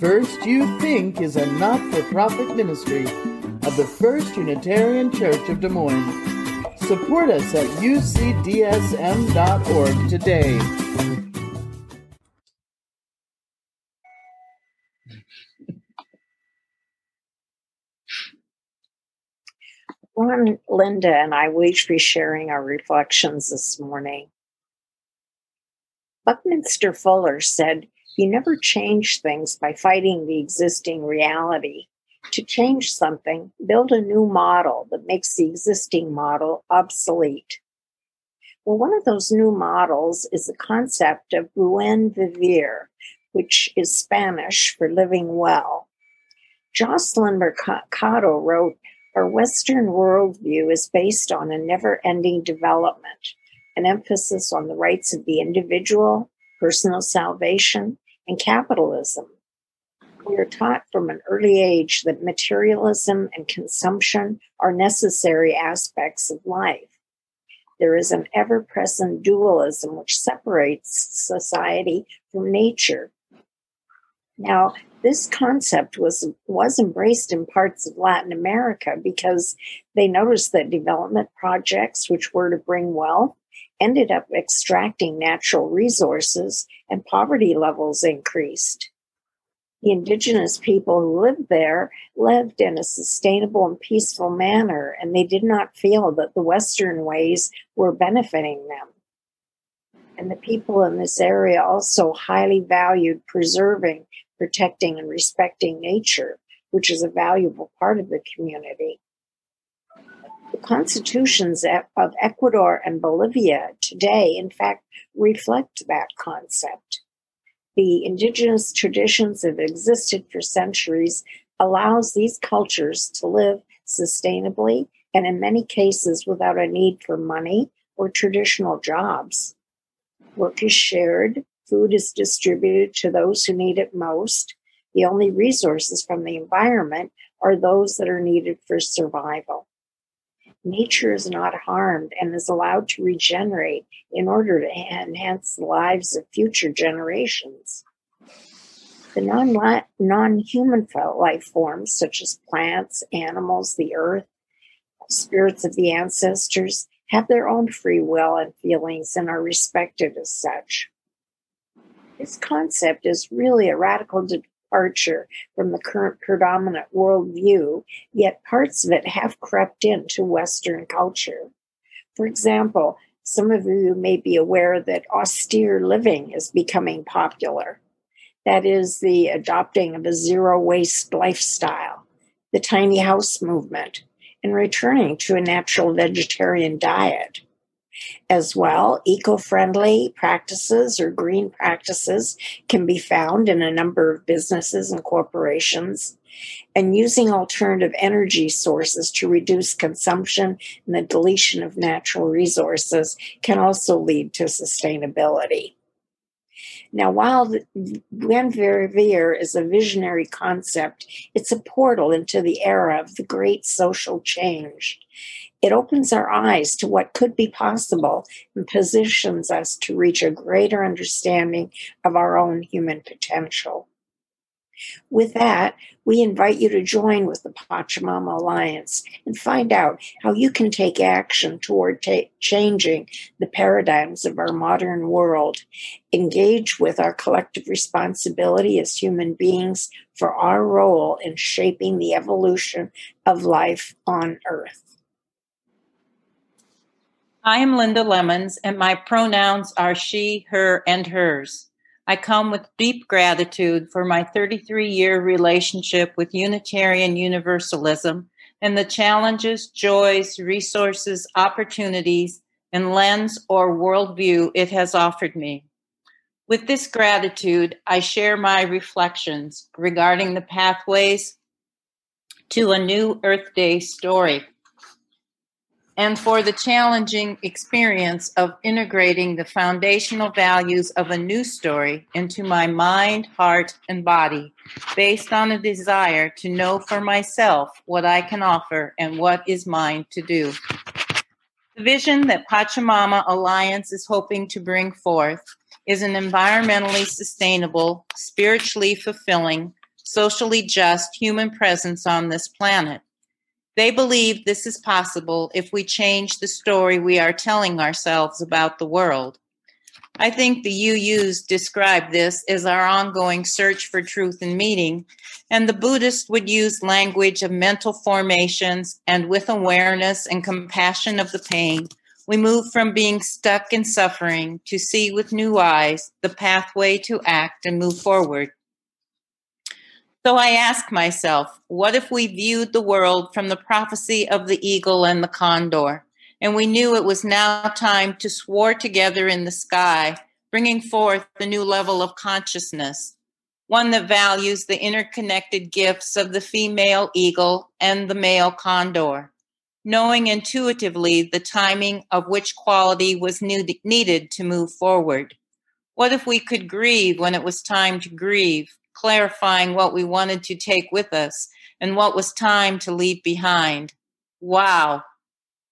First You Think is a not for profit ministry of the First Unitarian Church of Des Moines. Support us at ucdsm.org today. Ron, Linda, and I will be sharing our reflections this morning. Buckminster Fuller said, You never change things by fighting the existing reality. To change something, build a new model that makes the existing model obsolete. Well, one of those new models is the concept of buen vivir, which is Spanish for living well. Jocelyn Mercado wrote, Our Western worldview is based on a never ending development, an emphasis on the rights of the individual, personal salvation, and capitalism. We are taught from an early age that materialism and consumption are necessary aspects of life. There is an ever present dualism which separates society from nature. Now, this concept was, was embraced in parts of Latin America because they noticed that development projects, which were to bring wealth, ended up extracting natural resources and poverty levels increased. The indigenous people who lived there lived in a sustainable and peaceful manner, and they did not feel that the Western ways were benefiting them. And the people in this area also highly valued preserving, protecting, and respecting nature, which is a valuable part of the community. The constitutions of Ecuador and Bolivia today, in fact, reflect that concept. The indigenous traditions that have existed for centuries allows these cultures to live sustainably and in many cases without a need for money or traditional jobs. Work is shared, food is distributed to those who need it most. The only resources from the environment are those that are needed for survival nature is not harmed and is allowed to regenerate in order to enhance the lives of future generations. The non human life forms, such as plants, animals, the earth, spirits of the ancestors, have their own free will and feelings and are respected as such. This concept is really a radical departure from the current predominant worldview, yet parts of it have crept into Western culture. For example, some of you may be aware that austere living is becoming popular. That is the adopting of a zero waste lifestyle, the tiny house movement, and returning to a natural vegetarian diet. As well, eco friendly practices or green practices can be found in a number of businesses and corporations. And using alternative energy sources to reduce consumption and the deletion of natural resources can also lead to sustainability. Now, buen vivir is a visionary concept, it's a portal into the era of the great social change. It opens our eyes to what could be possible and positions us to reach a greater understanding of our own human potential. With that, we invite you to join with the Pachamama Alliance and find out how you can take action toward ta- changing the paradigms of our modern world. Engage with our collective responsibility as human beings for our role in shaping the evolution of life on Earth. I am Linda Lemons, and my pronouns are she, her, and hers. I come with deep gratitude for my 33 year relationship with Unitarian Universalism and the challenges, joys, resources, opportunities, and lens or worldview it has offered me. With this gratitude, I share my reflections regarding the pathways to a new Earth Day story and for the challenging experience of integrating the foundational values of a new story into my mind, heart, and body based on a desire to know for myself what I can offer and what is mine to do. The vision that Pachamama Alliance is hoping to bring forth is an environmentally sustainable, spiritually fulfilling, socially just human presence on this planet. They believe this is possible if we change the story we are telling ourselves about the world. I think the UUs describe this as our ongoing search for truth and meaning, and the Buddhists would use language of mental formations and with awareness and compassion of the pain, we move from being stuck in suffering to see with new eyes the pathway to act and move forward. So I ask myself, what if we viewed the world from the prophecy of the eagle and the condor? and we knew it was now time to soar together in the sky, bringing forth the new level of consciousness, one that values the interconnected gifts of the female eagle and the male condor, knowing intuitively the timing of which quality was needed to move forward. What if we could grieve when it was time to grieve, clarifying what we wanted to take with us and what was time to leave behind? Wow,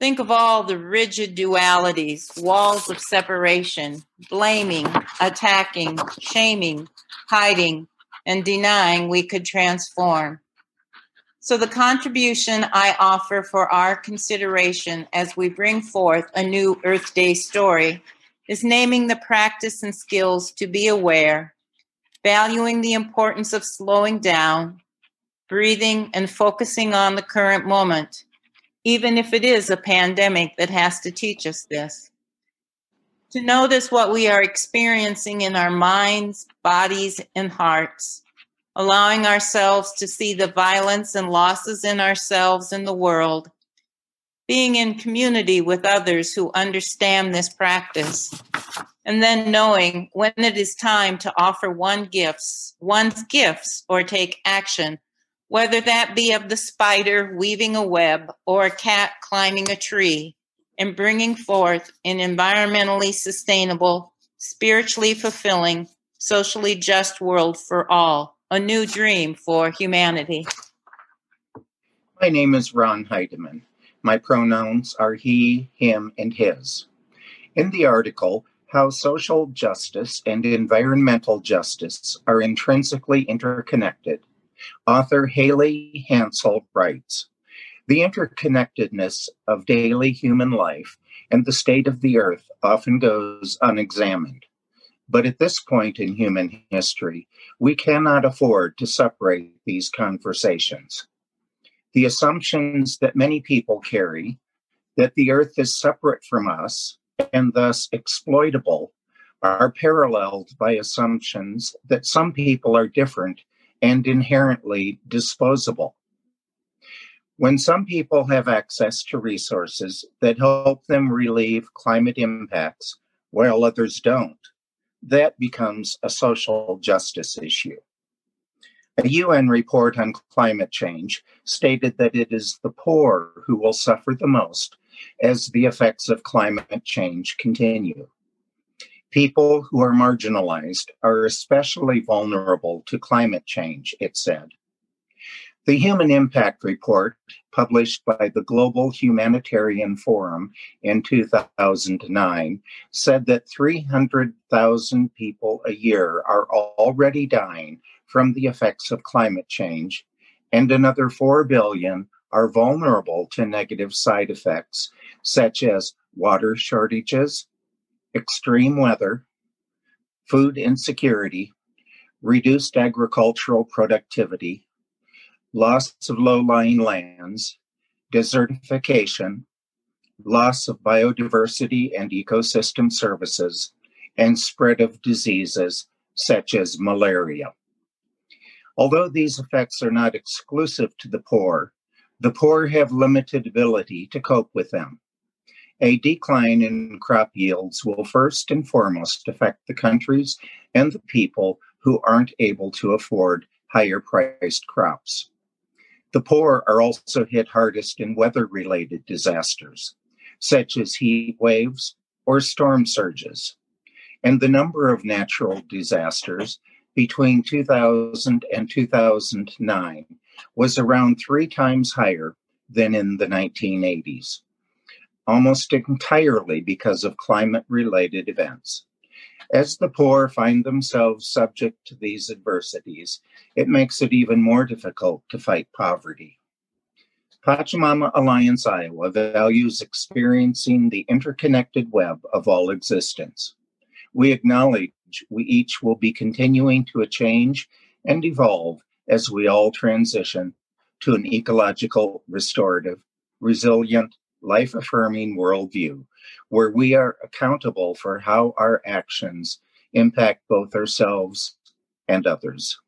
Think of all the rigid dualities, walls of separation, blaming, attacking, shaming, hiding, and denying we could transform. So, the contribution I offer for our consideration as we bring forth a new Earth Day story is naming the practice and skills to be aware, valuing the importance of slowing down, breathing, and focusing on the current moment even if it is a pandemic that has to teach us this. To notice what we are experiencing in our minds, bodies, and hearts, allowing ourselves to see the violence and losses in ourselves and the world, being in community with others who understand this practice, and then knowing when it is time to offer one gifts, one's gifts or take action whether that be of the spider weaving a web or a cat climbing a tree and bringing forth an environmentally sustainable, spiritually fulfilling, socially just world for all, a new dream for humanity. My name is Ron Heidemann. My pronouns are he, him, and his. In the article, How Social Justice and Environmental Justice Are Intrinsically Interconnected, Author Haley Hansel writes The interconnectedness of daily human life and the state of the earth often goes unexamined. But at this point in human history, we cannot afford to separate these conversations. The assumptions that many people carry that the earth is separate from us and thus exploitable are paralleled by assumptions that some people are different and inherently disposable. When some people have access to resources that help them relieve climate impacts while others don't, that becomes a social justice issue. A UN report on climate change stated that it is the poor who will suffer the most as the effects of climate change continue. People who are marginalized are especially vulnerable to climate change, it said. The Human Impact Report, published by the Global Humanitarian Forum in 2009, said that 300,000 people a year are already dying from the effects of climate change, and another 4 billion are vulnerable to negative side effects such as water shortages, extreme weather, food insecurity, reduced agricultural productivity, loss of low lying lands, desertification, loss of biodiversity and ecosystem services, and spread of diseases such as malaria. Although these effects are not exclusive to the poor, the poor have limited ability to cope with them. A decline in crop yields will first and foremost affect the countries and the people who aren't able to afford higher priced crops. The poor are also hit hardest in weather related disasters, such as heat waves or storm surges. And the number of natural disasters between 2000 and 2009 was around three times higher than in the 1980s almost entirely because of climate related events. As the poor find themselves subject to these adversities, it makes it even more difficult to fight poverty. Pachamama Alliance Iowa values experiencing the interconnected web of all existence. We acknowledge we each will be continuing to change and evolve as we all transition to an ecological, restorative, resilient, life affirming worldview where we are accountable for how our actions impact both ourselves and others.